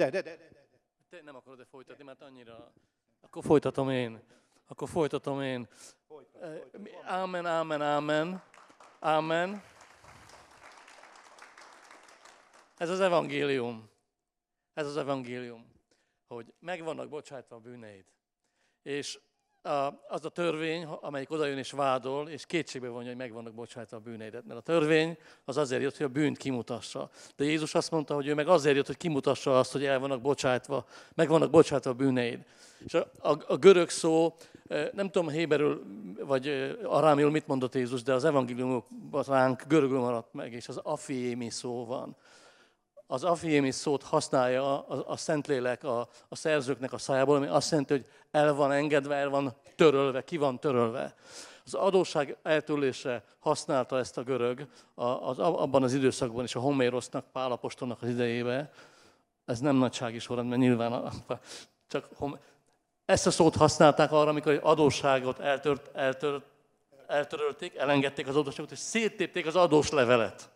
De, de, de, de, de. Te nem akarod-e folytatni, mert annyira... Akkor folytatom én. Akkor folytatom én. Ámen, ámen, ámen. Ámen. Ez az evangélium. Ez az evangélium, hogy meg vannak bocsátva a bűneid. És az a törvény, amelyik odajön és vádol, és kétségbe vonja, hogy meg vannak bocsátva a bűneidet. Mert a törvény az azért jött, hogy a bűnt kimutassa. De Jézus azt mondta, hogy ő meg azért jött, hogy kimutassa azt, hogy el vannak bocsátva, meg vannak bocsátva a bűneid. És a, a, a görög szó, nem tudom héberül vagy arámül mit mondott Jézus, de az evangéliumokban ránk görögül maradt meg, és az afiémi szó van az afiémis szót használja a, a Szentlélek a, a szerzőknek a szájából, ami azt jelenti, hogy el van engedve, el van törölve, ki van törölve. Az adósság eltörlésre használta ezt a görög az, abban az időszakban is a Homérosznak, Pálapostolnak az idejébe. Ez nem nagysági sorrend, mert nyilván a, csak ezt a szót használták arra, amikor egy adósságot eltört, eltört, eltörölték, elengedték az adósságot, és széttépték az adós levelet.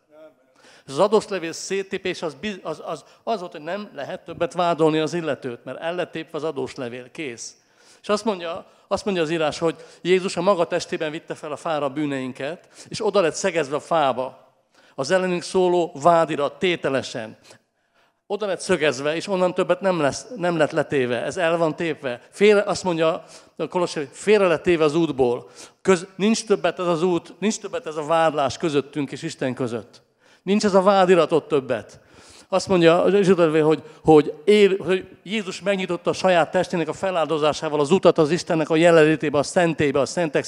Az adóslevél széttépés az, az, az, az volt, hogy nem lehet többet vádolni az illetőt, mert el lett tépve az adóslevél, kész. És azt mondja, azt mondja az írás, hogy Jézus a maga testében vitte fel a fára bűneinket, és oda lett szegezve a fába. Az ellenünk szóló vádirat tételesen. Oda lett szögezve, és onnan többet nem, lesz, nem lett letéve. Ez el van tépve. Félre, azt mondja a Kolossi, hogy félre lett téve az útból. Köz, nincs többet ez az út, nincs többet ez a vádlás közöttünk és Isten között. Nincs ez a vádiratot többet. Azt mondja Zsidó, hogy, hogy, hogy Jézus megnyitotta a saját testének a feláldozásával az utat az Istennek a jelenlétébe, a szentébe, a szentek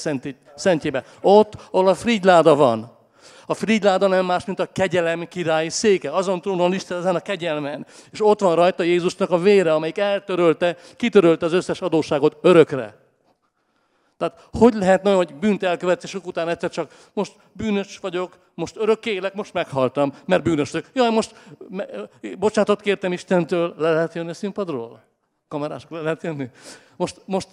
szentjébe. Ott, ahol a frigyláda van. A frigyláda nem más, mint a kegyelem királyi széke. Azon trónon Isten ezen a kegyelmen. És ott van rajta Jézusnak a vére, amelyik eltörölte, kitörölte az összes adósságot örökre. Tehát hogy lehetne, hogy bűnt elkövetések után egyszer csak most bűnös vagyok, most örök élek, most meghaltam, mert bűnös vagyok. Jaj, most bocsánatot kértem Istentől, le lehet jönni a színpadról? Kamerások, le lehet jönni? Most, most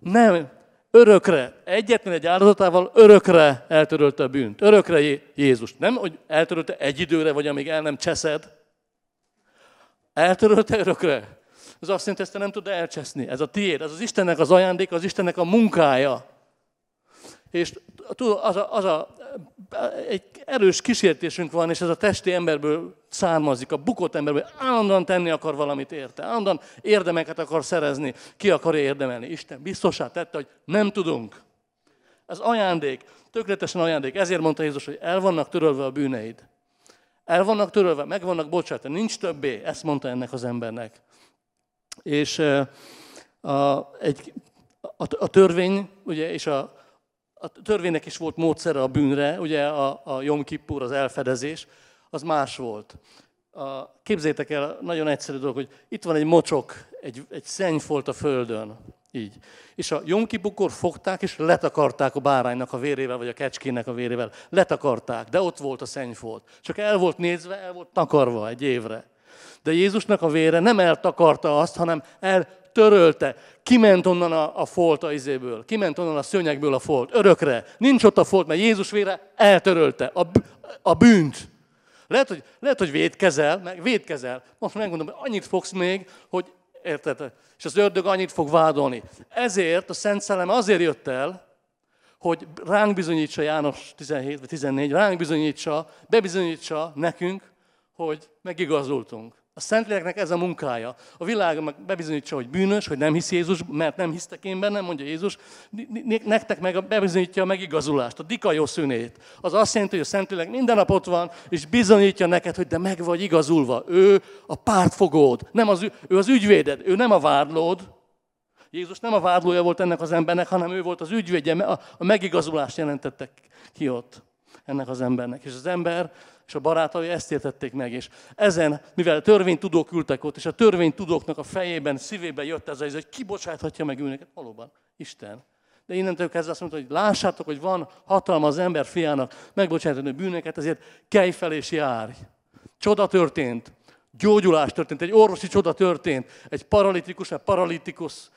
nem, örökre, egyetlen egy áldozatával örökre eltörölte a bűnt. Örökre Jézus. Nem, hogy eltörölte egy időre, vagy amíg el nem cseszed. Eltörölte örökre. Ez azt jelenti, ezt nem tudod elcseszni. Ez a tiéd, ez az Istennek az ajándék, az Istennek a munkája. És tudod, az a, az a, egy erős kísértésünk van, és ez a testi emberből származik, a bukott emberből állandóan tenni akar valamit érte, állandóan érdemeket akar szerezni, ki akarja érdemelni. Isten biztosá tette, hogy nem tudunk. Ez ajándék, tökéletesen ajándék. Ezért mondta Jézus, hogy el vannak törölve a bűneid. El vannak törölve, meg vannak bocsátva, nincs többé. Ezt mondta ennek az embernek. És a, egy, a, a törvény, ugye, és a, a törvénynek is volt módszere a bűnre, ugye a, a Jom Kippur, az elfedezés, az más volt. A, képzétek el, nagyon egyszerű dolog, hogy itt van egy mocsok, egy, egy szennyfolt a földön, így. És a Jom Kippurkor fogták, és letakarták a báránynak a vérével, vagy a kecskének a vérével. Letakarták, de ott volt a szennyfolt. Csak el volt nézve, el volt takarva egy évre. De Jézusnak a vére nem eltakarta azt, hanem eltörölte. Kiment onnan a, a folt a izéből, kiment onnan a szőnyegből a folt, örökre. Nincs ott a folt, mert Jézus vére eltörölte a, a bűnt. Lehet, hogy, lehet, hogy védkezel, meg védkezel. Most megmondom, hogy annyit fogsz még, hogy érted? És az ördög annyit fog vádolni. Ezért a Szent Szellem azért jött el, hogy ránk bizonyítsa János 17 vagy 14, ránk bizonyítsa, bebizonyítsa nekünk, hogy megigazultunk. A Szentléleknek ez a munkája. A világ meg bebizonyítsa, hogy bűnös, hogy nem hisz Jézus, mert nem hisztek én bennem, mondja Jézus. Nektek meg bebizonyítja a megigazulást, a dikajó szünét. Az azt jelenti, hogy a Szentlélek minden nap ott van, és bizonyítja neked, hogy de meg vagy igazulva. Ő a pártfogód, nem az, ő az ügyvéded, ő nem a vádlód. Jézus nem a vádlója volt ennek az embernek, hanem ő volt az ügyvédje, a megigazulást jelentettek ki ott ennek az embernek. És az ember és a barátai ezt értették meg, és ezen, mivel törvénytudók ültek ott, és a törvénytudóknak a fejében, szívében jött ez, hogy kibocsáthatja meg őneket, valóban, Isten. De innentől kezdve azt mondta, hogy lássátok, hogy van hatalma az ember fiának megbocsátani a bűneket, ezért kelj fel és járj. Csoda történt, gyógyulás történt, egy orvosi csoda történt, egy paralitikus, egy paralitikus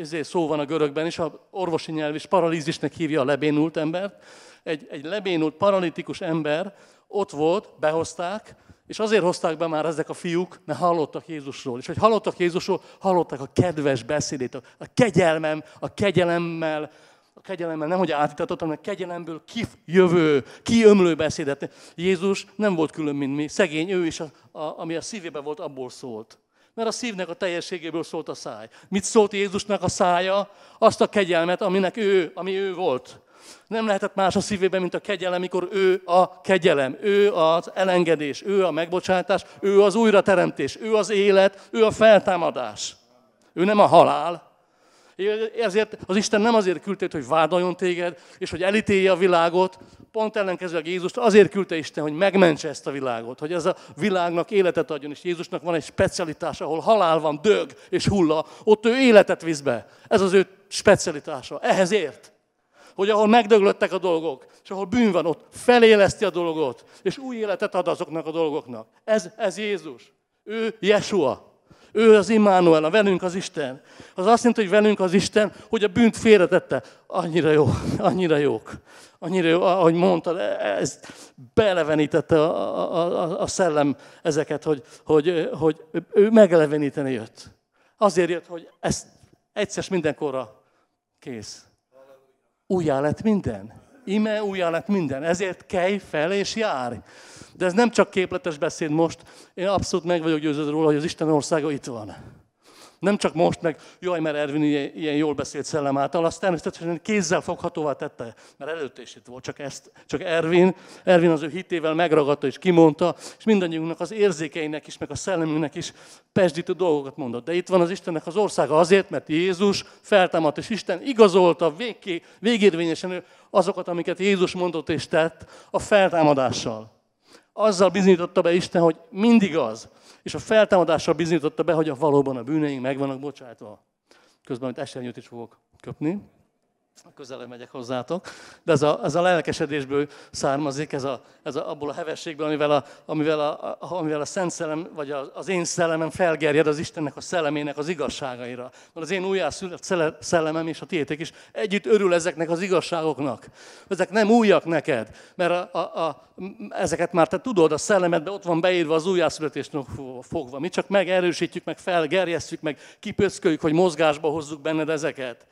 ezért szó van a görögben is, a orvosi nyelv is paralízisnek hívja a lebénult embert. Egy, egy lebénult, paralitikus ember ott volt, behozták, És azért hozták be már ezek a fiúk, mert hallottak Jézusról. És hogy hallottak Jézusról, hallották a kedves beszédét, a kegyelmem, a kegyelemmel, a kegyelemmel nem hogy átítatott, hanem a kegyelemből kijövő, kiömlő beszédet. Jézus nem volt külön, mint mi. Szegény, ő is, a, a, ami a szívében volt, abból szólt. Mert a szívnek a teljességéből szólt a száj. Mit szólt Jézusnak a szája? Azt a kegyelmet, aminek ő, ami ő volt. Nem lehetett más a szívében, mint a kegyelem, mikor ő a kegyelem, ő az elengedés, ő a megbocsátás, ő az újrateremtés, ő az élet, ő a feltámadás. Ő nem a halál. Ezért az Isten nem azért küldte, hogy vádoljon téged, és hogy elítélje a világot, pont ellenkezőleg Jézust azért küldte Isten, hogy megmentse ezt a világot, hogy ez a világnak életet adjon, és Jézusnak van egy specialitás, ahol halál van, dög és hulla, ott ő életet visz be. Ez az ő specialitása. Ehhez ért hogy ahol megdöglöttek a dolgok, és ahol bűn van, ott feléleszti a dolgot, és új életet ad azoknak a dolgoknak. Ez, ez Jézus. Ő Jesua. Ő az Immanuel, a velünk az Isten. Az azt jelenti, hogy velünk az Isten, hogy a bűnt félretette. Annyira jó, annyira jók. Annyira jó, ahogy mondtad, ez belevenítette a, a, a, a szellem ezeket, hogy, hogy, hogy ő megeleveníteni jött. Azért jött, hogy ezt egyszer mindenkorra kész. Újjá lett minden. Ime újjá lett minden. Ezért kelj fel és járj. De ez nem csak képletes beszéd most. Én abszolút meg vagyok győződve róla, hogy az Isten országa itt van. Nem csak most meg, jaj, mert Ervin ilyen, ilyen jól beszélt szellem által, azt természetesen kézzel foghatóvá tette, mert előtte is itt volt, csak, ezt, csak Ervin, Ervin az ő hitével megragadta és kimondta, és mindannyiunknak az érzékeinek is, meg a szellemünknek is pesdítő dolgokat mondott. De itt van az Istennek az országa azért, mert Jézus feltámadt, és Isten igazolta végké, végérvényesen azokat, amiket Jézus mondott és tett a feltámadással. Azzal bizonyította be Isten, hogy mindig az, és a feltámadással bizonyította be, hogy a valóban a bűneink meg vannak bocsátva. Közben, amit esernyőt is fogok köpni közelebb megyek hozzátok, de ez a, ez a lelkesedésből származik, ez, a, ez a, abból a hevességből, amivel a, amivel a, amivel a Szent Szellem, vagy az én szellemem felgerjed az Istennek a szellemének az igazságaira. Mert az én újjászület szellemem és a tiétek is együtt örül ezeknek az igazságoknak. Ezek nem újak neked, mert a, a, a, ezeket már te tudod, a szellemedben ott van beírva az újjászületésnek fogva. Mi csak megerősítjük, meg felgerjesztjük, meg kipöcköljük, hogy mozgásba hozzuk benned ezeket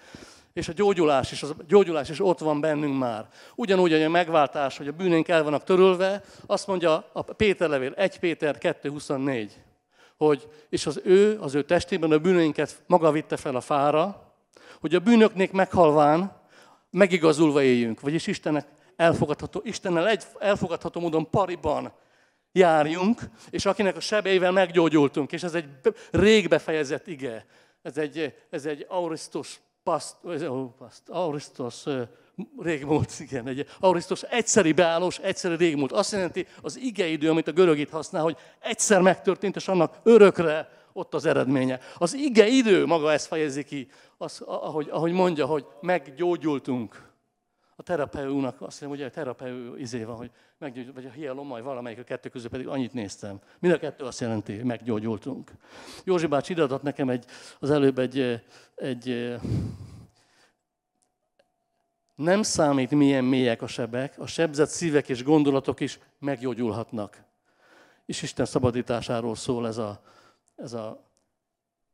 és a gyógyulás is, a gyógyulás is ott van bennünk már. Ugyanúgy, hogy a megváltás, hogy a bűnénk el vannak törölve, azt mondja a Péter levél 1 Péter 2.24, hogy és az ő, az ő testében a bűneinket maga vitte fel a fára, hogy a bűnöknék meghalván megigazulva éljünk, vagyis Istennek elfogadható, Istennel egy elfogadható módon pariban járjunk, és akinek a sebeivel meggyógyultunk, és ez egy rég befejezett ige. Ez egy, ez egy Auristus paszt, paszt, Auristos régmúlt, igen, egy Auristos egyszeri beállós, egyszeri régmúlt. Azt jelenti az igeidő, amit a görög itt használ, hogy egyszer megtörtént, és annak örökre ott az eredménye. Az ige idő maga ezt fejezi ki, az, ahogy, ahogy mondja, hogy meggyógyultunk. A terapeúnak azt hiszem, hogy a terapeú izé van, hogy meggyógyult, vagy a hialom, majd valamelyik a kettő közül pedig annyit néztem. Mind a kettő azt jelenti, hogy meggyógyultunk. Józsi bácsi ide nekem egy, az előbb egy, egy nem számít, milyen mélyek a sebek, a sebzett szívek és gondolatok is meggyógyulhatnak. És Isten szabadításáról szól ez a, ez a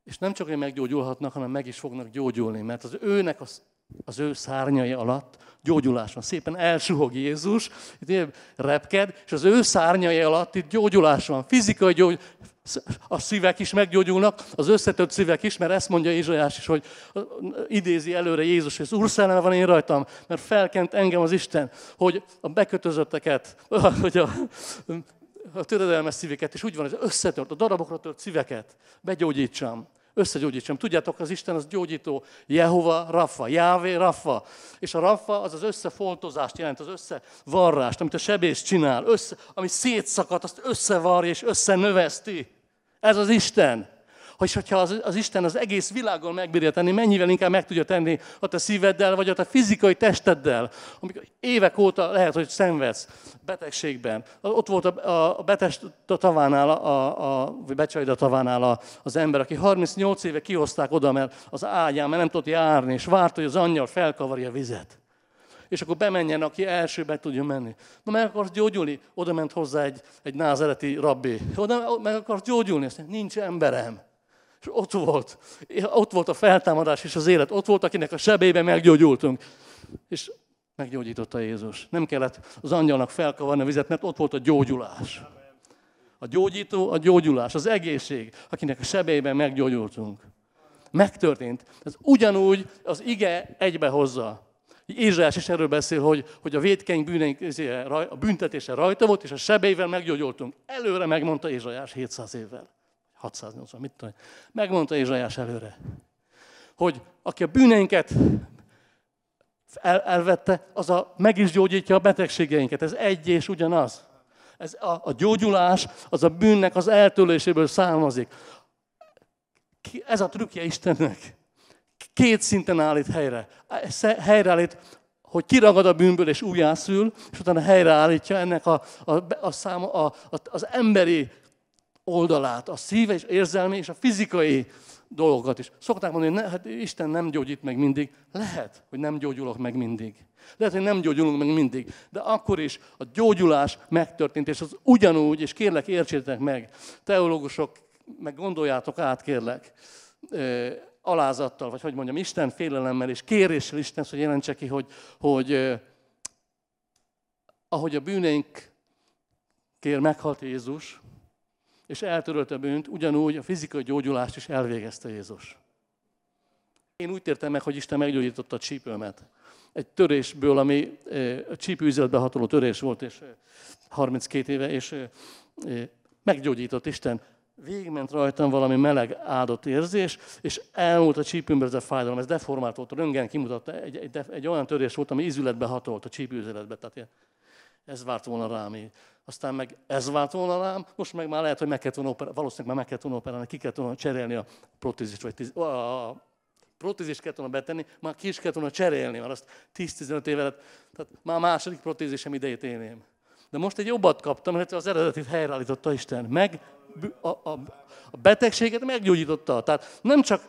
és nem csak, hogy meggyógyulhatnak, hanem meg is fognak gyógyulni, mert az őnek az az ő szárnyai alatt gyógyulás van. Szépen elsuhog Jézus, itt repked, és az ő szárnyai alatt itt gyógyulás van. Fizikai gyógy, a szívek is meggyógyulnak, az összetört szívek is, mert ezt mondja Izsajás is, hogy idézi előre Jézus, hogy az Úr szelleme van én rajtam, mert felkent engem az Isten, hogy a bekötözötteket, hogy a, a töredelmes szíveket, és úgy van, hogy összetört, a darabokra tört szíveket begyógyítsam összegyógyítsam. Tudjátok, az Isten az gyógyító. Jehova, Rafa, Jávé, Rafa. És a Rafa az az összefoltozást jelent, az összevarrást, amit a sebész csinál, össze, ami szétszakad, azt összevarja és összenöveszti. Ez az Isten hogy hogyha az, az Isten az egész világon megbírja tenni, mennyivel inkább meg tudja tenni a te szíveddel, vagy a te fizikai testeddel, amikor évek óta lehet, hogy szenvedsz betegségben. Ott volt a, a betest tavánál, a, a, a, vagy becsajda tavánál az ember, aki 38 éve kihozták oda, mert az ágyán, mert nem tudott járni, és várt, hogy az angyal felkavarja a vizet. és akkor bemenjen, aki első be tudja menni. Na meg akarsz gyógyulni? Oda ment hozzá egy, egy názereti rabbi. Oda meg akarsz gyógyulni? Azt mondja, nincs emberem. És ott volt. Ott volt a feltámadás és az élet. Ott volt, akinek a sebében meggyógyultunk. És meggyógyította Jézus. Nem kellett az angyalnak felkavarni a vizet, mert ott volt a gyógyulás. A gyógyító, a gyógyulás, az egészség, akinek a sebében meggyógyultunk. Megtörtént. Ez ugyanúgy az ige egybehozza. Ézsás is erről beszél, hogy, hogy a védkeny bűneink, a büntetése rajta volt, és a sebeivel meggyógyultunk. Előre megmondta Ézsajás 700 évvel. 680, mit tudom. Megmondta Ézsajás előre, hogy aki a bűneinket el, elvette, az a, meg is gyógyítja a betegségeinket. Ez egy és ugyanaz. Ez a, a gyógyulás, az a bűnnek az eltörléséből származik. Ez a trükkje Istennek. Két szinten állít helyre. Helyreállít, hogy kiragad a bűnből és újjászül, és utána helyreállítja ennek a, a, a, száma, a, a, az emberi oldalát, a szíve és érzelmi és a fizikai dolgokat is. Szokták mondani, hogy ne, hát Isten nem gyógyít meg mindig. Lehet, hogy nem gyógyulok meg mindig. Lehet, hogy nem gyógyulunk meg mindig. De akkor is a gyógyulás megtörtént, és az ugyanúgy, és kérlek értsétek meg, teológusok, meg gondoljátok át, kérlek, alázattal, vagy hogy mondjam, Isten félelemmel és kéréssel Isten, hogy jelentse ki, hogy, hogy ahogy a bűneink kér meghalt Jézus, és eltörölte bűnt, ugyanúgy a fizikai gyógyulást is elvégezte Jézus. Én úgy értem meg, hogy Isten meggyógyította a csípőmet. Egy törésből, ami a csípőüzeletbe hatoló törés volt, és 32 éve, és meggyógyított Isten. Végment rajtam valami meleg áldott érzés, és elmúlt a csípőmben ez a fájdalom, ez deformált volt. A röngen kimutatta, egy, egy, egy olyan törés volt, ami ízületbe hatolt a csípőüzeletbe. Tehát ez várt volna rám. Aztán meg ez vált volna rám, most meg már lehet, hogy meg kellett volna operálni, valószínűleg már meg kellett volna operálni, ki kellett volna cserélni a protézist, vagy tíz, a protézist kellett volna betenni, már ki is kellett volna cserélni, mert azt 10-15 éve tehát már második protézisem idejét élném. De most egy jobbat kaptam, mert az eredetit helyreállította Isten. Meg a, a, a betegséget meggyógyította. Tehát nem csak,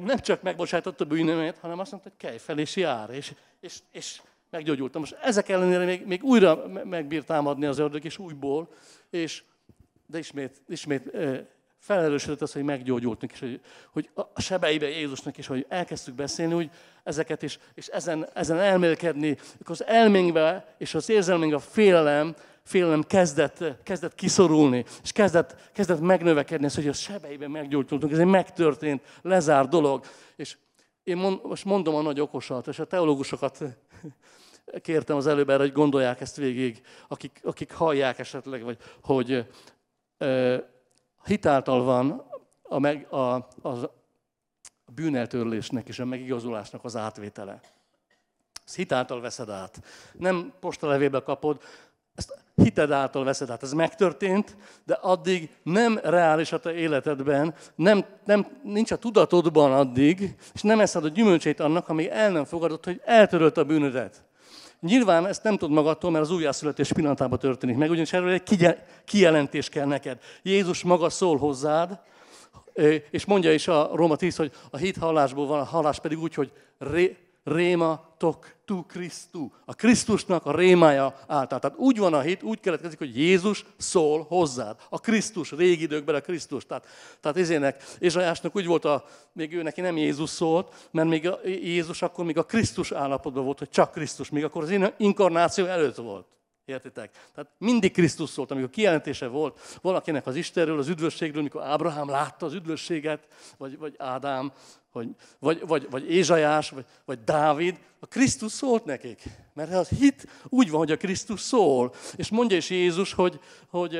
nem csak megbocsájtotta bűnömet, hanem azt mondta, hogy kelj fel és jár. És, és, és meggyógyultam. Most ezek ellenére még, még újra megbírt támadni az ördög, és újból, és, de ismét, ismét felerősödött az, hogy meggyógyultunk, és hogy, hogy a sebeibe Jézusnak is, hogy elkezdtük beszélni úgy ezeket, és, és ezen, ezen elmélkedni, akkor az elménkbe és az érzelménkbe a félelem, félelem kezdett, kezdett kiszorulni, és kezdett, kezdett megnövekedni, az, hogy a sebeiben meggyógyultunk. Ez egy megtörtént, lezárt dolog. És én mond, most mondom a nagy okosat, és a teológusokat kértem az előbb erre, hogy gondolják ezt végig, akik, akik hallják esetleg, vagy hogy ö, hitáltal van a, meg, a, a, a bűneltörlésnek és a megigazulásnak az átvétele. Ezt hitáltal veszed át. Nem postalevébe kapod, ezt hited által veszed át. Ez megtörtént, de addig nem reális a te életedben, nem, nem, nincs a tudatodban addig, és nem eszed a gyümölcsét annak, amíg el nem fogadott, hogy eltörölt a bűnödet. Nyilván ezt nem tud magadtól, mert az újjászületés pillanatában történik meg, ugyanis erről egy kijelentés kell neked. Jézus maga szól hozzád, és mondja is a Róma 10, hogy a hit hallásból van, a hallás pedig úgy, hogy ré, réma tok tu Krisztu. A Krisztusnak a rémája által. Tehát úgy van a hit, úgy keletkezik, hogy Jézus szól hozzád. A Krisztus, régi időkben a Krisztus. Tehát, tehát izének, Ézsajásnak úgy volt, a, még ő neki nem Jézus szólt, mert még a, Jézus akkor még a Krisztus állapotban volt, hogy csak Krisztus, még akkor az inkarnáció előtt volt. Értitek? Tehát mindig Krisztus szólt, amikor kijelentése volt valakinek az Istenről, az üdvösségről, mikor Ábrahám látta az üdvösséget, vagy, vagy Ádám, vagy, vagy, vagy, vagy Ézsajás, vagy, vagy Dávid, a Krisztus szólt nekik. Mert az hit úgy van, hogy a Krisztus szól. És mondja is Jézus, hogy, hogy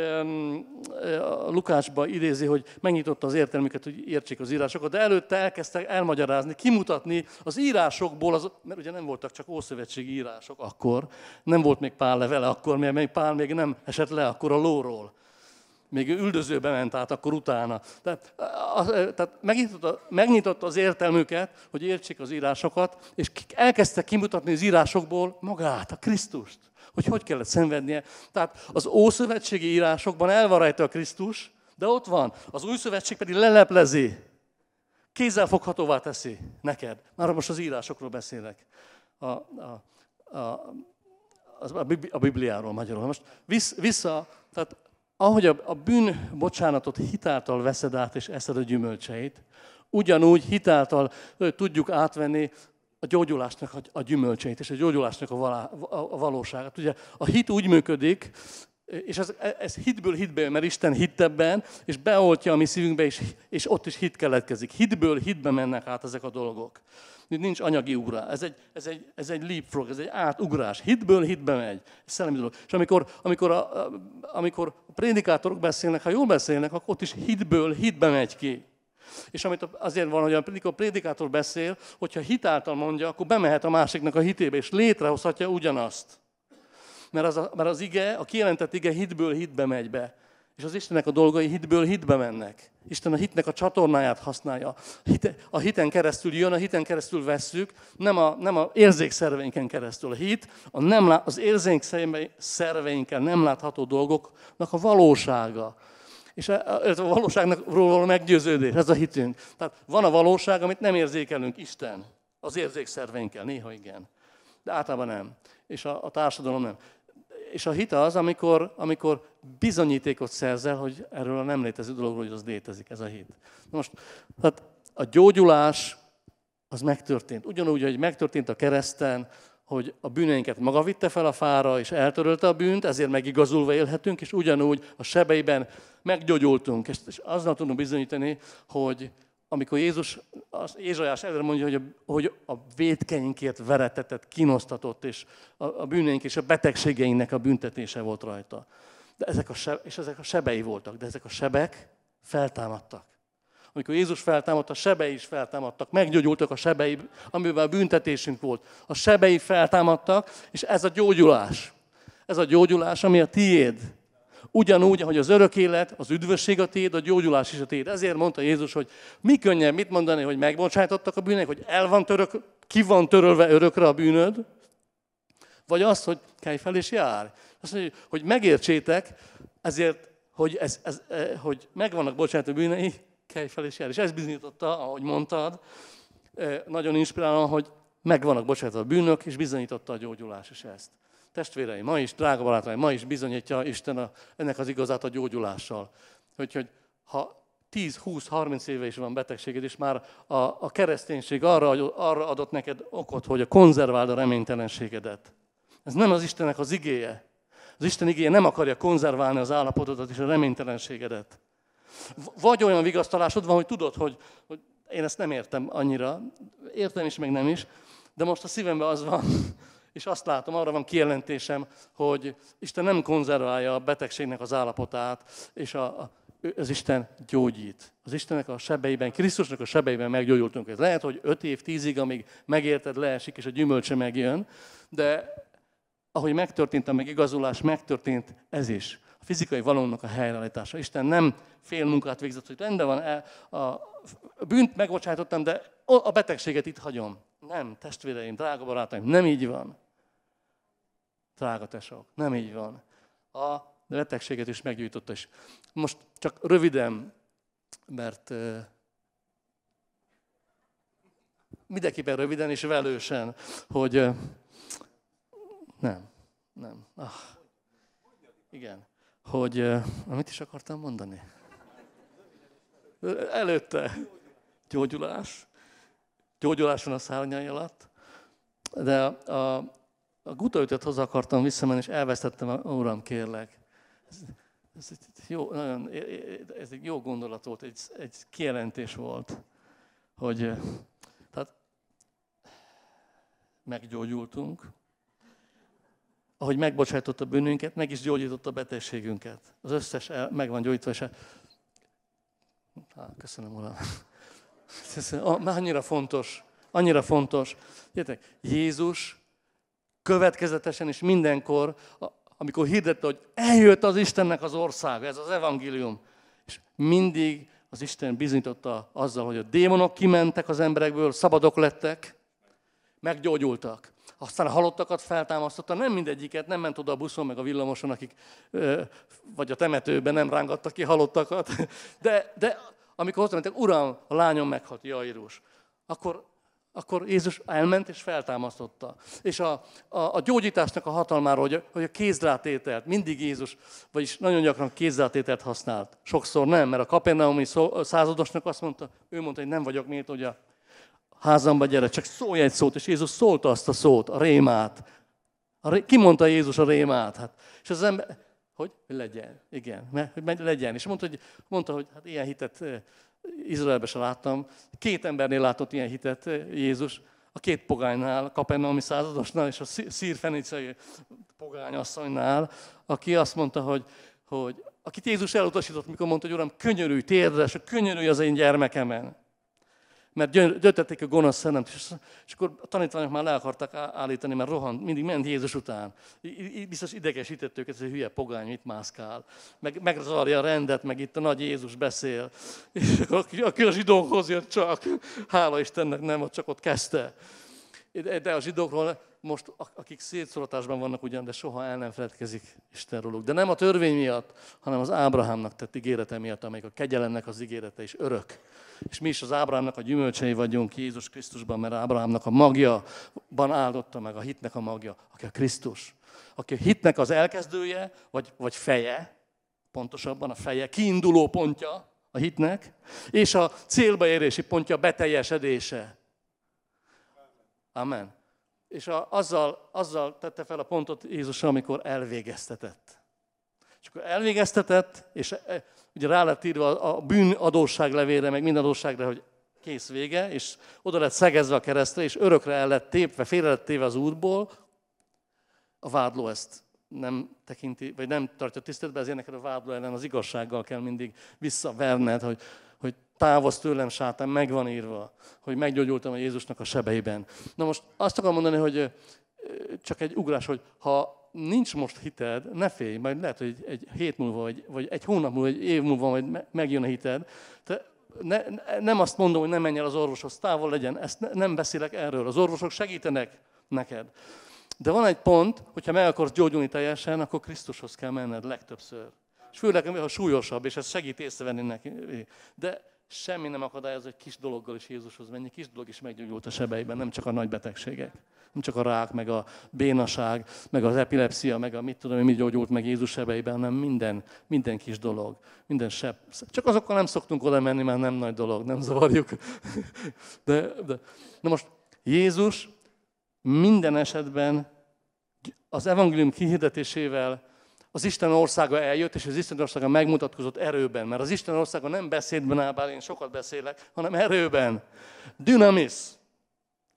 a Lukácsban idézi, hogy megnyitotta az értelmüket, hogy értsék az írásokat, de előtte elkezdtek elmagyarázni, kimutatni az írásokból, az, mert ugye nem voltak csak ószövetségi írások akkor, nem volt még Pál levele akkor, mert még Pál még nem esett le akkor a lóról még üldözőbe ment át akkor utána. Tehát, a, tehát megnyitotta, megnyitotta az értelmüket, hogy értsék az írásokat, és elkezdte kimutatni az írásokból magát, a Krisztust. Hogy hogy kellett szenvednie. Tehát az ószövetségi írásokban el a Krisztus, de ott van. Az új szövetség pedig leleplezi. Kézzelfoghatóvá teszi neked. Már most az írásokról beszélek. A, a, a, a Bibliáról magyarul. Most vissza, tehát ahogy a, bűn bocsánatot hitáltal veszed át és eszed a gyümölcseit, ugyanúgy hitáltal tudjuk átvenni a gyógyulásnak a gyümölcseit és a gyógyulásnak a, valá, a valóságát. Ugye a hit úgy működik, és ez, ez hitből hitbe mert Isten hitt ebben, és beoltja a mi szívünkbe, és, és ott is hit keletkezik. Hitből hitbe mennek át ezek a dolgok. Nincs anyagi ugrás. Ez egy, ez egy, ez egy leapfrog, ez egy átugrás. Hitből hitbe megy. Ez szellemi dolog. És amikor, amikor, a, amikor a prédikátorok beszélnek, ha jól beszélnek, akkor ott is hitből hitbe megy ki. És amit azért van, hogy amikor a prédikátor beszél, hogyha hitáltal mondja, akkor bemehet a másiknak a hitébe, és létrehozhatja ugyanazt. Mert az, a, mert az ige, a kijelentett ige hitből hitbe megy be. És az Istennek a dolgai hitből hitbe mennek. Isten a hitnek a csatornáját használja. A hiten keresztül jön, a hiten keresztül vesszük, nem a, nem a érzékszerveinken keresztül. A hit a nem, az érzékszerveinkkel nem látható dolgoknak a valósága. És ez a valóságnak való meggyőződés, ez a hitünk. Tehát van a valóság, amit nem érzékelünk, Isten. Az érzékszerveinkkel, néha igen. De általában nem. És a, a társadalom nem és a hit az, amikor, amikor bizonyítékot szerzel, hogy erről a nem létező dologról, hogy az létezik, ez a hit. Most, hát a gyógyulás az megtörtént. Ugyanúgy, hogy megtörtént a kereszten, hogy a bűneinket maga vitte fel a fára, és eltörölte a bűnt, ezért megigazulva élhetünk, és ugyanúgy a sebeiben meggyógyultunk. És azzal tudunk bizonyítani, hogy amikor Jézus, az Ézsajás előre mondja, hogy a, hogy a védkeinkért veretetett, kinosztatott, és a, a bűneink és a betegségeinknek a büntetése volt rajta. De ezek a seb, és ezek a sebei voltak, de ezek a sebek feltámadtak. Amikor Jézus feltámadt, a sebei is feltámadtak, meggyógyultak a sebei, amiben a büntetésünk volt. A sebei feltámadtak, és ez a gyógyulás. Ez a gyógyulás, ami a tiéd. Ugyanúgy, ahogy az örök élet, az üdvösség a tiéd, a gyógyulás is a tiéd. Ezért mondta Jézus, hogy mi könnyebb mit mondani, hogy megbocsájtottak a bűnek, hogy el van török, ki van törölve örökre a bűnöd, vagy az, hogy kelj fel és jár. Azt mondja, hogy megértsétek, ezért, hogy, ez, ez, e, hogy megvannak bocsánat bűnei, kelj fel és jár. És ez bizonyította, ahogy mondtad, e, nagyon inspirálóan, hogy megvannak bocsánat a bűnök, és bizonyította a gyógyulás is ezt. Testvéreim, ma is, drága barátaim, ma is bizonyítja Isten a, ennek az igazát a gyógyulással. Hogy, hogy ha 10-20-30 éve is van betegséged, és már a, a kereszténység arra, arra adott neked okot, hogy a konzerváld a reménytelenségedet. Ez nem az Istennek az igéje. Az Isten igéje nem akarja konzerválni az állapotodat és a reménytelenségedet. Vagy olyan vigasztalásod van, hogy tudod, hogy, hogy én ezt nem értem annyira, értem is, meg nem is, de most a szívemben az van, és azt látom, arra van kijelentésem, hogy Isten nem konzerválja a betegségnek az állapotát, és a, az Isten gyógyít. Az Istennek a sebeiben, Krisztusnak a sebeiben meggyógyultunk. Ez lehet, hogy öt év, tízig, amíg megérted, leesik, és a gyümölcse megjön, de ahogy megtörtént a megigazulás, megtörtént ez is. A fizikai valónak a helyreállítása. Isten nem fél munkát végzett, hogy rendben van, e, a bűnt megbocsátottam, de a betegséget itt hagyom. Nem, testvéreim, drága barátaim, nem így van. Drága tesók, nem így van. A betegséget is meggyújtotta is. Most csak röviden, mert mindenképpen röviden és velősen, hogy nem, nem. Ah, igen, hogy uh, mit is akartam mondani? Előtte gyógyulás, gyógyulás van a szárnyai alatt, de a, a, a gutaütet hozzá akartam visszamenni, és elvesztettem, uram, kérlek. Ez, ez, egy jó, nagyon, ez egy jó gondolat volt, egy, egy kijelentés volt, hogy tehát meggyógyultunk, ahogy megbocsájtott a bűnünket, meg is gyógyított a betegségünket. Az összes el, meg van gyógyítva, és el... Há, köszönöm, uram. Már annyira fontos, annyira fontos. Értek, Jézus következetesen és mindenkor, amikor hirdette, hogy eljött az Istennek az országa, ez az evangélium, és mindig az Isten bizonyította azzal, hogy a démonok kimentek az emberekből, szabadok lettek, meggyógyultak. Aztán a halottakat feltámasztotta, nem mindegyiket, nem ment oda a buszon, meg a villamoson, akik, vagy a temetőben nem rángattak ki halottakat, de, de amikor hozzá mentek, uram, a lányom meghalt, Jairus, akkor akkor Jézus elment és feltámasztotta. És a, a, a gyógyításnak a hatalmáról, hogy, hogy a kézrátételt, mindig Jézus, vagyis nagyon gyakran kézrátételt használt. Sokszor nem, mert a kapernaumi századosnak azt mondta, ő mondta, hogy nem vagyok miért, hogy a házamba gyere, csak szólj egy szót, és Jézus szólta azt a szót, a rémát. A ré... Ki mondta Jézus a rémát? Hát, és az ember, hogy? Legyen, igen, hogy legyen. És mondta, hogy, mondta, hogy hát ilyen hitet Izraelben sem láttam. Két embernél látott ilyen hitet Jézus, a két pogánynál, Kapernaumi századosnál és a szírfenicei pogányasszonynál, aki azt mondta, hogy, hogy akit Jézus elutasított, mikor mondta, hogy Uram, könyörülj, térdre, és könyörülj az én gyermekemen mert gyöntették a gonosz szellemt, és, akkor a tanítványok már le akartak állítani, mert rohant, mindig ment Jézus után. Biztos idegesített őket, hogy hülye pogány, mit mászkál. Meg, megzarja a rendet, meg itt a nagy Jézus beszél. És aki a zsidókhoz jött csak, hála Istennek nem, csak ott kezdte. De a zsidókról most, akik szétszolatásban vannak ugyan, de soha el nem feledkezik Isten róluk. De nem a törvény miatt, hanem az Ábrahámnak tett ígérete miatt, amelyik a kegyelemnek az ígérete is örök. És mi is az Ábrahámnak a gyümölcsei vagyunk Jézus Krisztusban, mert Ábrahámnak a magjaban áldotta meg a hitnek a magja, aki a Krisztus. Aki a hitnek az elkezdője, vagy, vagy feje, pontosabban a feje, kiinduló pontja a hitnek, és a célba érési pontja beteljesedése. Amen. És a, azzal, azzal tette fel a pontot Jézus, amikor elvégeztetett. És akkor elvégeztetett, és e, ugye rá lett írva a bűnadóság levére, meg minden adósságra, hogy kész vége, és oda lett szegezve a keresztre, és örökre el lett tépve, félre lett téve az útból. A vádló ezt nem tekinti, vagy nem tartja tiszteletbe, ezért neked a vádló ellen az igazsággal kell mindig visszaverned, hogy, hogy távozz tőlem, sátán, meg van írva, hogy meggyógyultam a Jézusnak a sebeiben. Na most azt akarom mondani, hogy csak egy ugrás, hogy ha nincs most hited, ne félj, majd lehet, hogy egy hét múlva, vagy, vagy egy hónap múlva, egy év múlva majd megjön a hited. Te ne, nem azt mondom, hogy nem menj el az orvoshoz, távol legyen, ezt ne, nem beszélek erről. Az orvosok segítenek neked. De van egy pont, hogyha meg akarsz gyógyulni teljesen, akkor Krisztushoz kell menned legtöbbször. És főleg, ha súlyosabb, és ez segít észrevenni neki. De semmi nem akadályoz, hogy kis dologgal is Jézushoz menni, kis dolog is meggyógyult a sebeiben, nem csak a nagy betegségek. Nem csak a rák, meg a bénaság, meg az epilepsia, meg a mit tudom, mi gyógyult meg Jézus sebeiben, hanem minden, minden kis dolog, minden seb. Csak azokkal nem szoktunk oda menni, mert nem nagy dolog, nem zavarjuk. De, de. Na most Jézus minden esetben az evangélium kihirdetésével az Isten országa eljött, és az Isten országa megmutatkozott erőben. Mert az Isten országa nem beszédben áll, bár én sokat beszélek, hanem erőben. Dynamis.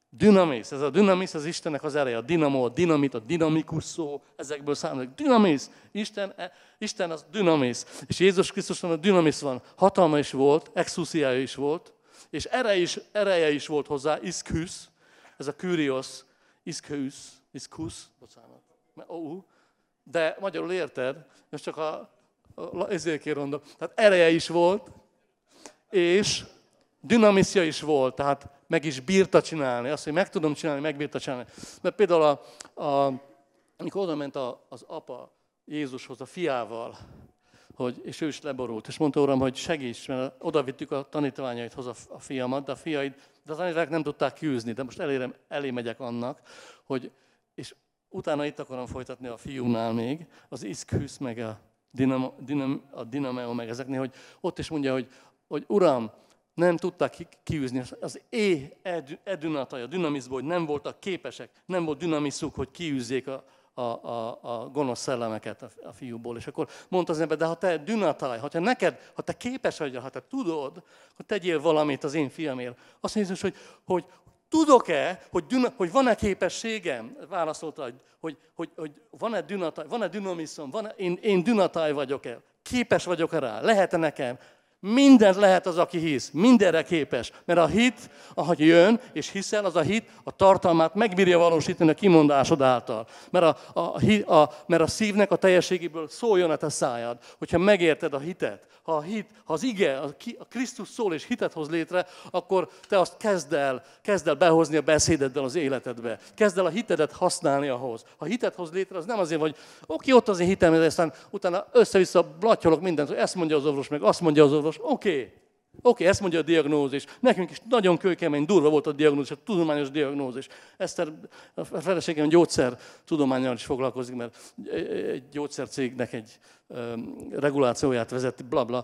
Dynamis. Ez a dynamis az Istennek az ereje. A dinamo, a dinamit, a dinamikus szó, ezekből származik. Dynamis. Isten, e, Isten az dynamis. És Jézus Krisztuson a dynamis van. Hatalma is volt, exúciája is volt, és ereje is, ereje is volt hozzá, iszküsz. Ez a kurios, iszküsz, iszkusz, bocsánat. Oh, de magyarul érted, most csak a, a ezért mondom. Tehát ereje is volt, és dinamiszja is volt, tehát meg is bírta csinálni. Azt, hogy meg tudom csinálni, megbírta csinálni. Mert például, a, a, amikor oda ment a, az apa Jézushoz a fiával, hogy, és ő is leborult, és mondta, Uram, hogy segíts, mert oda vittük a tanítványaidhoz a, a fiamat, de a fiaid, de a tanítványok nem tudták kiűzni, de most elérem, elé megyek annak, hogy, és Utána itt akarom folytatni a fiúnál még, az iszkhűsz, meg a, dinamo, dinam, a dinameo, meg ezeknél, hogy ott is mondja, hogy, hogy Uram, nem tudták kiűzni az é edünatai, a dinamizból, hogy nem voltak képesek, nem volt dinamiszuk, hogy kiűzzék a, a, a, a gonosz szellemeket a, a fiúból. És akkor mondta az ember, de ha te dünatáj, ha te neked, ha te képes vagy, ha te tudod, hogy tegyél valamit az én fiamért, azt mondja, hogy, hogy, Tudok-e, hogy, hogy van-e képességem? Válaszolta, hogy, hogy, hogy, van-e, dünatáj, van-e dünamiszom, van-e, én, én dünatáj vagyok-e? Képes vagyok-e rá? Lehet-e nekem? Mindent lehet az, aki hisz. Mindenre képes. Mert a hit, ahogy jön és hiszel, az a hit a tartalmát megbírja valósítani a kimondásod által. Mert a, a, a, mert a szívnek a teljességéből szóljon a te szájad. Hogyha megérted a hitet, ha a hit, ha az ige, a, a Krisztus szól és hitet hoz létre, akkor te azt kezd el, kezd el behozni a beszédeddel az életedbe. Kezd el a hitedet használni ahhoz. Ha hitet hoz létre, az nem azért, hogy oké, ott az én hitem, de aztán utána össze-vissza blattyolok mindent, hogy ezt mondja az orvos, meg azt mondja az orvos, oké. Oké, ezt mondja a diagnózis. Nekünk is nagyon kőkemény, durva volt a diagnózis, a tudományos diagnózis. Eszter, a feleségem gyógyszer tudományjal is foglalkozik, mert egy gyógyszercégnek egy regulációját vezeti, bla bla.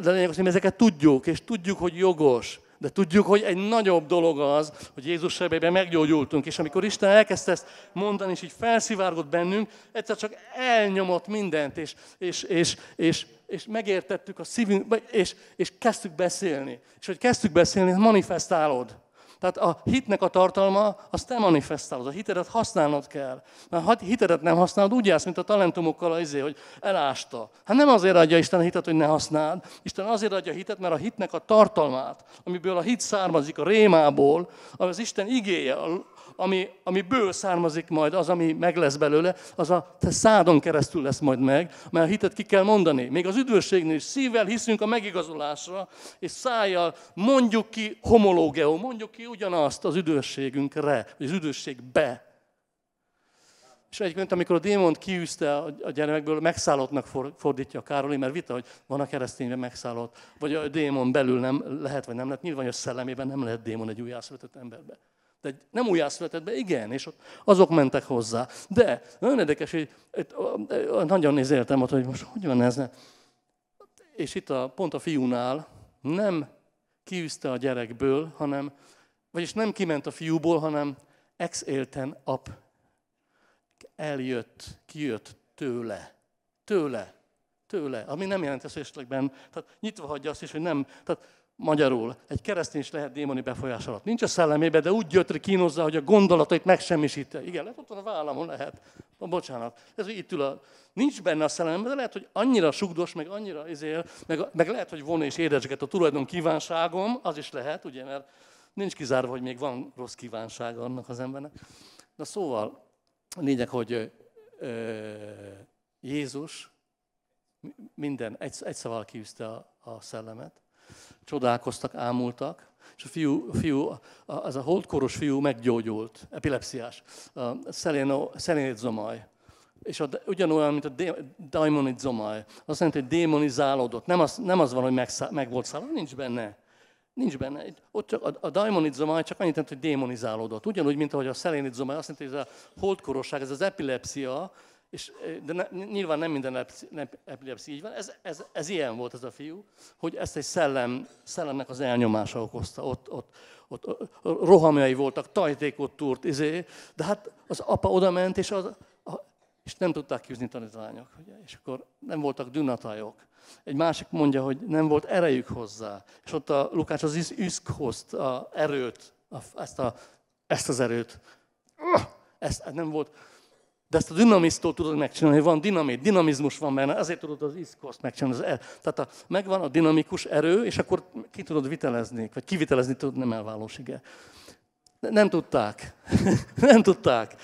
De lényeg az, hogy ezeket tudjuk, és tudjuk, hogy jogos. De tudjuk, hogy egy nagyobb dolog az, hogy Jézus sebében meggyógyultunk, és amikor Isten elkezdte ezt mondani, és így felszivárgott bennünk, egyszer csak elnyomott mindent, és, és, és, és, és megértettük a szívünk, és, és kezdtük beszélni. És hogy kezdtük beszélni, manifestálod. Tehát a hitnek a tartalma, azt te manifestálod. A hitedet használnod kell. Mert ha hitedet nem használod, úgy jársz, mint a talentumokkal az izé, hogy elásta. Hát nem azért adja Isten a hitet, hogy ne használd. Isten azért adja a hitet, mert a hitnek a tartalmát, amiből a hit származik, a rémából, az Isten igéje, ami, ami ből származik majd, az, ami meg lesz belőle, az a te szádon keresztül lesz majd meg, mert a hitet ki kell mondani. Még az üdvösségnél is szívvel hiszünk a megigazolásra, és szájjal mondjuk ki homológeó, mondjuk ki ugyanazt az üdvösségünkre, vagy az üdvösségbe. És egyébként, amikor a démont kiűzte a gyermekből, megszállottnak fordítja a Károli, mert vita, hogy van a keresztényben megszállott, vagy a démon belül nem lehet, vagy nem lehet. Nyilván, hogy a szellemében nem lehet démon egy újjászületett emberbe. De nem újjászületett be, igen, és ott azok mentek hozzá. De nagyon érdekes, hogy nagyon nézéltem ott, hogy most hogy van ez. És itt a, pont a fiúnál nem kiűzte a gyerekből, hanem, vagyis nem kiment a fiúból, hanem ex élten ap eljött, kijött tőle. Tőle. Tőle. Ami nem jelent ezt esetlegben. Tehát nyitva hagyja azt is, hogy nem. Tehát Magyarul, egy keresztény is lehet démoni befolyás alatt. Nincs a szellemébe, de úgy gyötri kínozza, hogy a gondolatait megsemmisíti. Igen, lehet ott van a vállamon, lehet. Na, bocsánat. Ez itt ül a... Nincs benne a szellembe, de lehet, hogy annyira sugdos, meg annyira izél, meg, meg lehet, hogy von és édesget a tulajdon kívánságom, az is lehet, ugye, mert nincs kizárva, hogy még van rossz kívánsága annak az embernek. Na szóval, a lényeg, hogy ö, Jézus minden, egy, egy szavval kiűzte a, a szellemet, csodálkoztak, ámultak, és a fiú, a fiú az a holdkoros fiú meggyógyult, epilepsziás, szelénét zomaj. És a, ugyanolyan, mint a daimonit zomaj. Azt jelenti, hogy démonizálódott. Nem az, nem az van, hogy meg, meg volt szállva, nincs benne. Nincs benne. Ott csak a, a daimonit zomaj csak annyit jelent, hogy démonizálódott. Ugyanúgy, mint ahogy a szelénit zomaj, azt jelenti, hogy ez a holdkorosság, ez az epilepsia, és, de ne, nyilván nem minden epilepszi így van, ez, ez, ez ilyen volt ez a fiú, hogy ezt egy szellem, szellemnek az elnyomása okozta. Ott, ott, ott, rohamjai voltak, tajtékot túrt, izé, de hát az apa oda ment, és, az, a, és nem tudták kiűzni tanítványok. Ugye? És akkor nem voltak dünatajok. Egy másik mondja, hogy nem volt erejük hozzá. És ott a Lukács az üszk hozta erőt, a, ezt, a, ezt az erőt. Ezt nem volt, de ezt a dinamisztól tudod megcsinálni, van dinamit, dinamizmus van benne, ezért tudod az iszkoszt megcsinálni. Az er. Tehát a, megvan a dinamikus erő, és akkor ki tudod vitelezni, vagy kivitelezni tudod, nem elválós, igen. Nem tudták. nem tudták.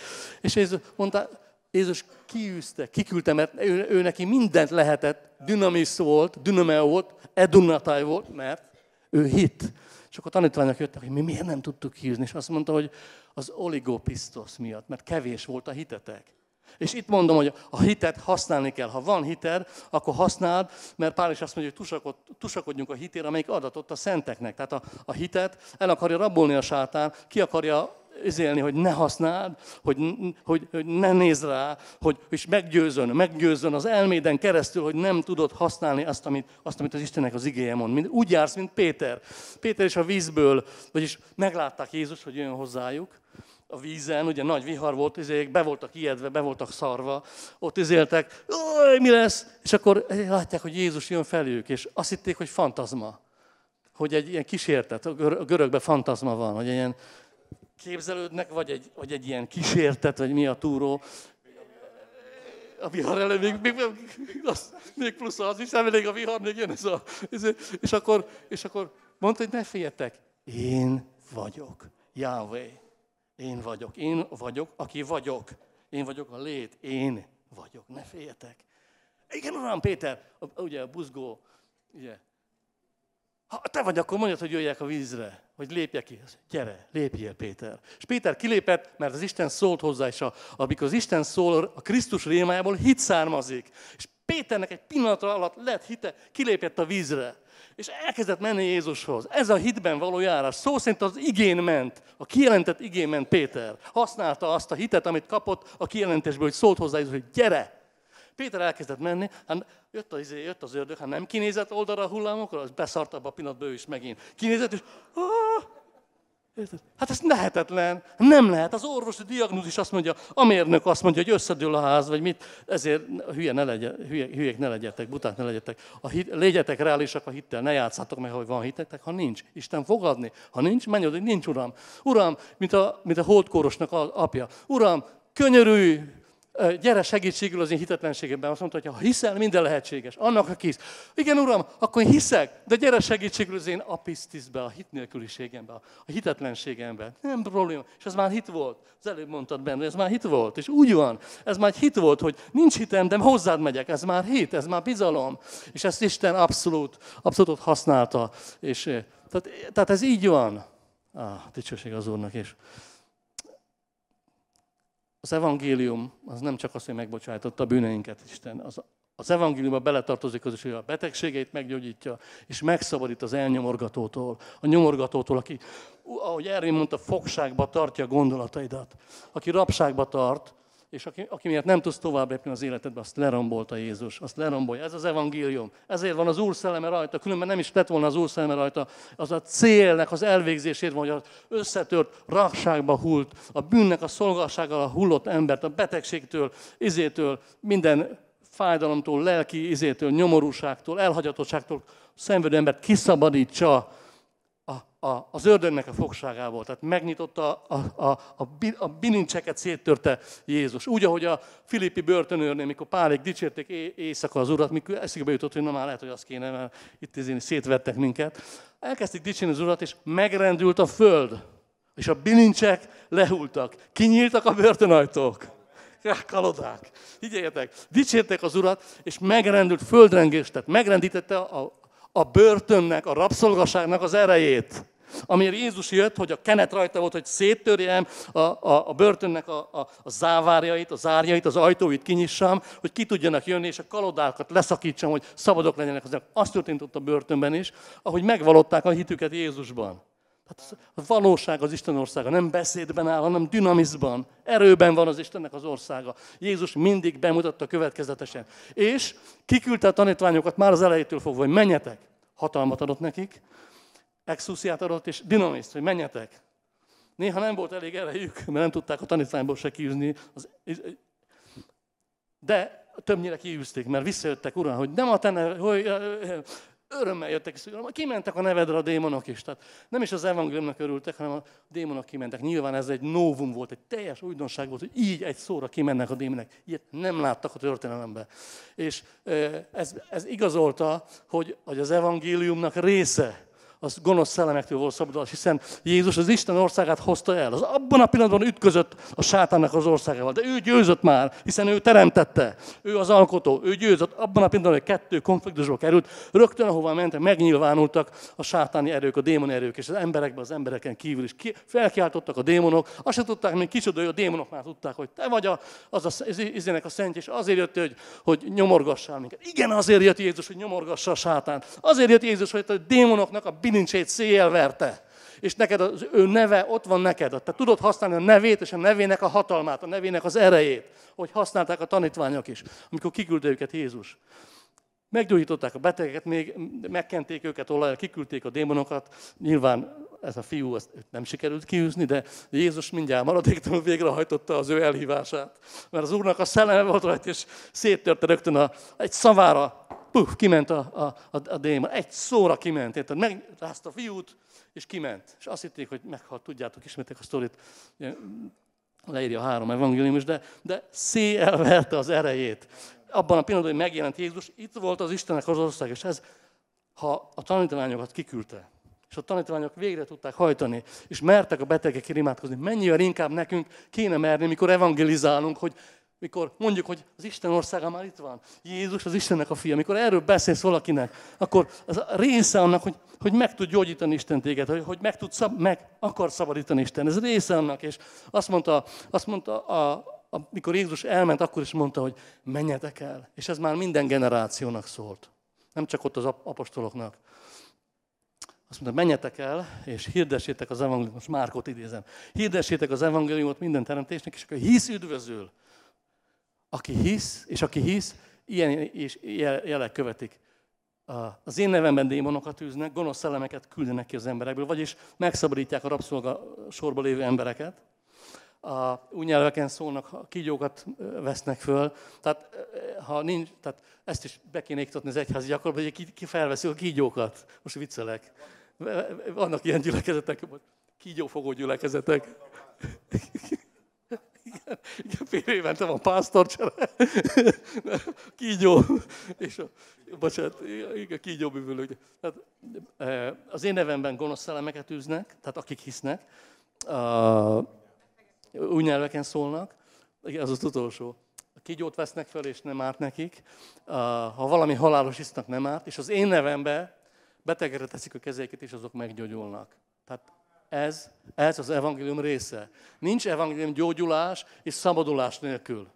És Jézus mondta, Jézus kiűzte, kiküldte, mert ő, ő neki mindent lehetett, dinamisz volt, dinameo volt, edunatáj volt, mert ő hit. És akkor tanítványok jöttek, hogy mi miért nem tudtuk kiűzni, és azt mondta, hogy az oligopisztos miatt, mert kevés volt a hitetek. És itt mondom, hogy a hitet használni kell. Ha van hited, akkor használd, mert Pál is azt mondja, hogy tusakod, tusakodjunk a hitére, amelyik adatott a szenteknek. Tehát a, a hitet el akarja rabolni a sátán, ki akarja izélni, hogy ne használd, hogy, hogy, hogy ne nézd rá, hogy, és meggyőzön, meggyőzön az elméden keresztül, hogy nem tudod használni azt, amit, azt, amit az Istennek az igéje mond. Úgy jársz, mint Péter. Péter is a vízből, vagyis meglátták Jézus, hogy jön hozzájuk, a vízen, ugye nagy vihar volt, izék, be voltak ijedve, be voltak szarva, ott izéltek, mi lesz? És akkor látják, hogy Jézus jön felők, és azt hitték, hogy fantazma. Hogy egy ilyen kísértet, a görögben fantazma van, hogy ilyen képzelődnek, vagy egy, vagy egy ilyen kísértet, vagy mi a túró. A vihar elő még, még, az, még plusz az is, nem elég a vihar, még jön ez a... És akkor, és akkor mondta, hogy ne féljetek, én vagyok, Yahweh. Én vagyok, én vagyok, aki vagyok. Én vagyok a lét, én vagyok, ne féljetek. Igen, uram, Péter, ugye a buzgó, ugye, ha te vagy, akkor mondjad, hogy jöjjek a vízre, hogy lépjek ki. Gyere, lépjél, Péter. És Péter kilépett, mert az Isten szólt hozzá, és a, amikor az Isten szól, a Krisztus rémájából hit származik. És Péternek egy pillanatra alatt lett hite, kilépett a vízre. És elkezdett menni Jézushoz. Ez a hitben való járás. Szó szerint az igén ment, a kijelentett igén ment Péter. Használta azt a hitet, amit kapott a kijelentésből, hogy szólt hozzá Jézus, hogy gyere! Péter elkezdett menni, hát jött az, jött az ördög, hát nem kinézett oldalra a hullámokra, az beszart abba a pillanatban ő is megint. Kinézett, és Érted? Hát ez lehetetlen. Nem lehet. Az orvosi diagnózis azt mondja, a mérnök azt mondja, hogy összedől a ház, vagy mit. Ezért hülye ne legyen, hülye, hülyék ne legyetek, buták ne legyetek. A hit, legyetek reálisak a hittel, ne játszátok meg, hogy van hitetek, ha nincs. Isten fogadni. Ha nincs, menj oda, nincs, Uram. Uram, mint a, mint a holdkórosnak a apja. Uram, könyörülj, gyere segítségül az én hitetlenségemben. Azt mondta, hogy ha hiszel, minden lehetséges. Annak, aki hisz. Igen, Uram, akkor én hiszek, de gyere segítségül az én apisztiszbe, a hit nélküliségembe, a hitetlenségembe. Nem probléma. És ez már hit volt. Az előbb mondtad benne, ez már hit volt. És úgy van, ez már hit volt, hogy nincs hitem, de hozzád megyek. Ez már hit, ez már bizalom. És ezt Isten abszolút, abszolút használta. És, tehát, tehát ez így van. Ah, dicsőség az Úrnak. És az evangélium az nem csak az, hogy megbocsájtotta a bűneinket Isten. Az, az evangéliumba beletartozik az is, hogy a betegségeit meggyógyítja, és megszabadít az elnyomorgatótól. A nyomorgatótól, aki, ahogy Ervin mondta, fogságba tartja gondolataidat. Aki rabságba tart, és aki, aki miatt nem tudsz tovább lépni az életedbe, azt lerombolta Jézus, azt lerombolja. Ez az evangélium. Ezért van az Úr szelleme rajta, különben nem is lett volna az Úr szelleme rajta. Az a célnek az elvégzését van, hogy az összetört rakságba hult, a bűnnek a szolgálsággal hullott embert, a betegségtől, izétől, minden fájdalomtól, lelki izétől, nyomorúságtól, elhagyatottságtól szenvedő embert kiszabadítsa a, az ördögnek a fogságából. Tehát megnyitotta a, a, a, a bilincseket, széttörte Jézus. Úgy, ahogy a Filippi börtönőrnél, mikor pálék dicsérték éjszaka az urat, mikor eszükbe jutott, hogy na már lehet, hogy azt kéne, mert itt izén szétvettek minket. Elkezdték dicsérni az urat, és megrendült a föld. És a bilincsek lehultak. Kinyíltak a börtönajtók. Kalodák. Figyeljetek, dicsértek az urat, és megrendült földrengés, tehát megrendítette a, a börtönnek, a rabszolgaságnak az erejét. Amire Jézus jött, hogy a kenet rajta volt, hogy széttörjem a, a, a börtönnek a, a, a závárjait, a zárjait, az ajtóit kinyissam, hogy ki tudjanak jönni, és a kalodákat leszakítsam, hogy szabadok legyenek az Azt történt ott a börtönben is, ahogy megvalották a hitüket Jézusban. Hát a valóság az Isten országa nem beszédben áll, hanem dinamizban. Erőben van az Istennek az országa. Jézus mindig bemutatta következetesen. És kiküldte a tanítványokat már az elejétől fogva, hogy menjetek. Hatalmat adott nekik, exusziát adott, és dinamiszt, hogy menjetek. Néha nem volt elég erejük, mert nem tudták a tanítványból se kiűzni. De többnyire kiűzték, mert visszajöttek, uram, hogy nem a te hogy örömmel jöttek, és kimentek a nevedre a démonok is. Tehát nem is az evangéliumnak örültek, hanem a démonok kimentek. Nyilván ez egy novum volt, egy teljes újdonság volt, hogy így egy szóra kimennek a démonok. Ilyet nem láttak a történelemben. És ez, ez igazolta, hogy, hogy az evangéliumnak része az gonosz szellemektől volt szabadulás, hiszen Jézus az Isten országát hozta el. Az abban a pillanatban ütközött a sátánnak az országával, de ő győzött már, hiszen ő teremtette, ő az alkotó, ő győzött. Abban a pillanatban, hogy kettő konfliktusba került, rögtön ahova mentek, megnyilvánultak a sátáni erők, a démon erők, és az emberekben, az embereken kívül is felkiáltottak a démonok. Azt sem tudták, mint kicsoda, a démonok már tudták, hogy te vagy az a, izének a szent, és azért jött, hogy, hogy nyomorgassál minket. Igen, azért jött Jézus, hogy nyomorgassa a sátán. Azért jött Jézus, hogy a démonoknak a bilincsét széjjel verte. És neked az ő neve ott van neked. Te tudod használni a nevét és a nevének a hatalmát, a nevének az erejét, hogy használták a tanítványok is, amikor kiküldte őket Jézus. Meggyógyították a betegeket, még megkenték őket olajjal, kiküldték a démonokat. Nyilván ez a fiú ezt nem sikerült kiűzni, de Jézus mindjárt maradéktalanul végrehajtotta az ő elhívását. Mert az Úrnak a szelleme volt rajta, és széttörte rögtön a, egy szavára, puf, kiment a, a, a, a démon. Egy szóra kiment, érted? Megrázta a fiút, és kiment. És azt hitték, hogy meghalt, tudjátok, ismertek a sztorit, leírja a három evangéliumus, de, de verte az erejét. Abban a pillanatban, hogy megjelent Jézus, itt volt az Istennek az ország, és ez, ha a tanítványokat kiküldte, és a tanítványok végre tudták hajtani, és mertek a betegek imádkozni. Mennyivel inkább nekünk kéne merni, mikor evangelizálunk, hogy mikor mondjuk, hogy az Isten országa már itt van, Jézus az Istennek a fia, amikor erről beszélsz valakinek, akkor az a része annak, hogy, hogy meg tud gyógyítani Isten téged, hogy, hogy meg, tud szab, meg akar szabadítani Isten. Ez része annak, és azt mondta, azt mondta a, amikor Jézus elment, akkor is mondta, hogy menjetek el. És ez már minden generációnak szólt. Nem csak ott az apostoloknak. azt mondta, menjetek el, és hirdessétek az evangéliumot, most Márkot idézem, hirdessétek az evangéliumot minden teremtésnek, és aki hisz, üdvözül. Aki hisz, és aki hisz, ilyen és jelek követik. Az én nevemben démonokat űznek, gonosz szellemeket küldenek ki az emberekből, vagyis megszabadítják a rabszolga sorba lévő embereket. A, új nyelveken szólnak, kígyókat vesznek föl. Tehát, ha nincs, tehát ezt is be kéne iktatni az egyházi gyakorlatban, hogy ki, ki felveszi a kígyókat. Most viccelek. Vannak ilyen gyülekezetek, kígyófogó gyülekezetek. Igen, fél évente van pásztorcsere, kígyó, és a, bocsánat, igen, kígyó bűvölő. Tehát, e, az én nevemben gonosz szellemeket űznek, tehát akik hisznek, új nyelveken szólnak, igen, az az utolsó. A kígyót vesznek fel, és nem árt nekik. Ha valami halálos isznak, nem árt, és az én nevemben betegre teszik a kezeiket, és azok meggyógyulnak. Tehát ez, ez az evangélium része. Nincs evangélium gyógyulás és szabadulás nélkül.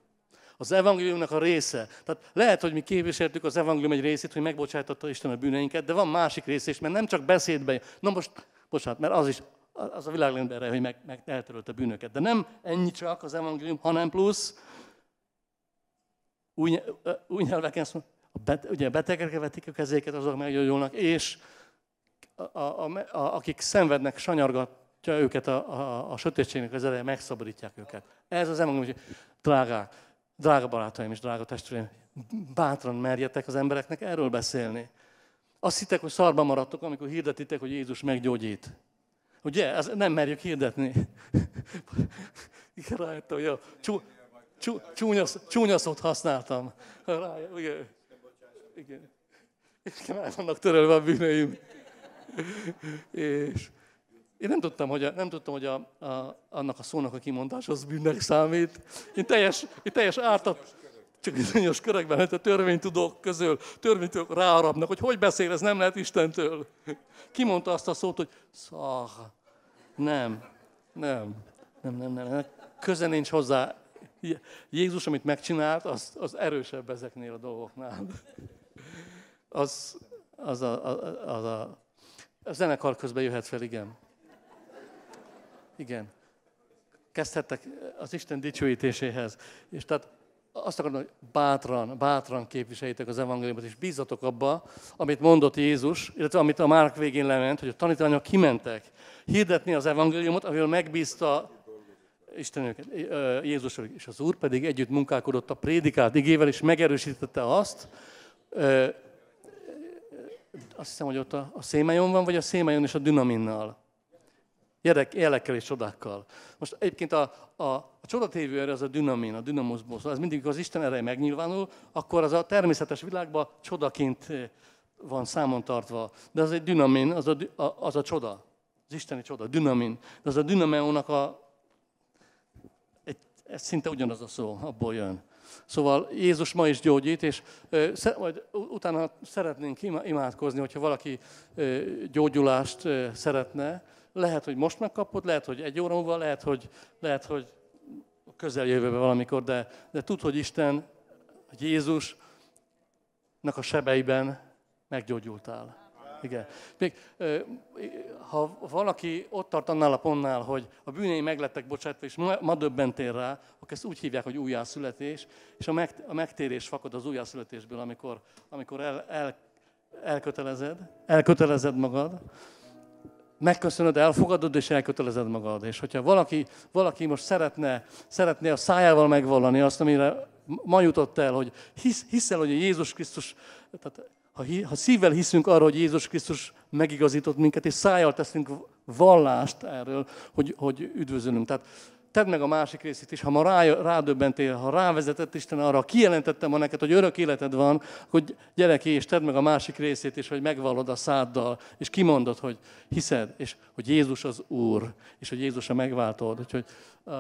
Az evangéliumnak a része. Tehát lehet, hogy mi képviseltük az evangélium egy részét, hogy megbocsájtotta Isten a bűneinket, de van másik része is, mert nem csak beszédben. Na most, bocsánat, mert az is, az a világ erre, hogy meg, meg eltörölt a bűnöket. De nem ennyi csak az evangélium, hanem plusz új, új nyelveken szól, a bet, ugye betegekre vetik a kezéket, azok meggyógyulnak, és a, a, akik szenvednek, sanyargatja őket a, a, a sötétségnek az ereje, megszabadítják őket. Ez az ember, hogy drágák, drága barátaim és drága testvéreim, bátran merjetek az embereknek erről beszélni. Azt hittek, hogy szarba maradtok, amikor hirdetitek, hogy Jézus meggyógyít. Ugye? Ez nem merjük hirdetni. Igen, rájöttem, hogy a csú, csú, csúnya, csúnya használtam. Rájöttem, igen. Igen. Igen, el vannak törölve a bűnöim és én nem tudtam, hogy, a, nem tudtam, hogy a, a, annak a szónak a kimondás az bűnnek számít. Én teljes, én teljes ártat, csak bizonyos körökben, hogy a törvénytudók közül, törvénytudók ráarabnak, hogy hogy beszél, ez nem lehet Istentől. Kimondta azt a szót, hogy nem, nem, nem, nem, nem, nem. köze nincs hozzá. Jézus, amit megcsinált, az, az erősebb ezeknél a dolgoknál. Az, az a, az a a zenekar közben jöhet fel, igen. Igen. Kezdhettek az Isten dicsőítéséhez. És tehát azt akarom, hogy bátran, bátran képviseljétek az evangéliumot, és bízzatok abba, amit mondott Jézus, illetve amit a Márk végén lement, hogy a tanítványok kimentek hirdetni az evangéliumot, amivel megbízta Isten őket, Jézus, és az Úr pedig együtt munkálkodott a prédikált igével, és megerősítette azt, azt hiszem, hogy ott a, a szémajon van, vagy a szémajon és a dünaminnal. Jelek, jelekkel és csodákkal. Most egyébként a, a, a csodatévő erő az a dünamin, a dünamozból. Szóval ez mindig, az Isten ereje megnyilvánul, akkor az a természetes világban csodaként eh, van számon tartva. De az egy dünamin, az a, az a csoda. Az isteni csoda, dünamin. De az a dünameónak a... Egy, ez szinte ugyanaz a szó, abból jön. Szóval Jézus ma is gyógyít, és majd utána szeretnénk imádkozni, hogyha valaki gyógyulást szeretne. Lehet, hogy most megkapod, lehet, hogy egy óra múlva, lehet, hogy, lehet, hogy közeljövőben valamikor, de, de tud, hogy Isten, hogy Jézusnak a sebeiben meggyógyultál. Igen. Még, ha valaki ott tart annál a pontnál, hogy a bűnei meglettek bocsátva, és ma, döbbentél rá, akkor ezt úgy hívják, hogy újjászületés, és a, meg, a megtérés fakad az újjászületésből, amikor, amikor el, el, elkötelezed, elkötelezed magad, megköszönöd, elfogadod, és elkötelezed magad. És hogyha valaki, valaki most szeretne, szeretne a szájával megvallani azt, amire ma jutott el, hogy hisz, hiszel, hogy Jézus Krisztus, tehát ha, ha szívvel hiszünk arra, hogy Jézus Krisztus megigazított minket, és szájjal teszünk vallást erről, hogy, hogy üdvözölünk. Tehát tedd meg a másik részét is, ha ma rá, rádöbbentél, ha rávezetett Isten arra, kijelentettem ma neked, hogy örök életed van, hogy gyere ki, és tedd meg a másik részét is, hogy megvallod a száddal, és kimondod, hogy hiszed, és hogy Jézus az Úr, és hogy Jézus a megváltod. Úgyhogy uh,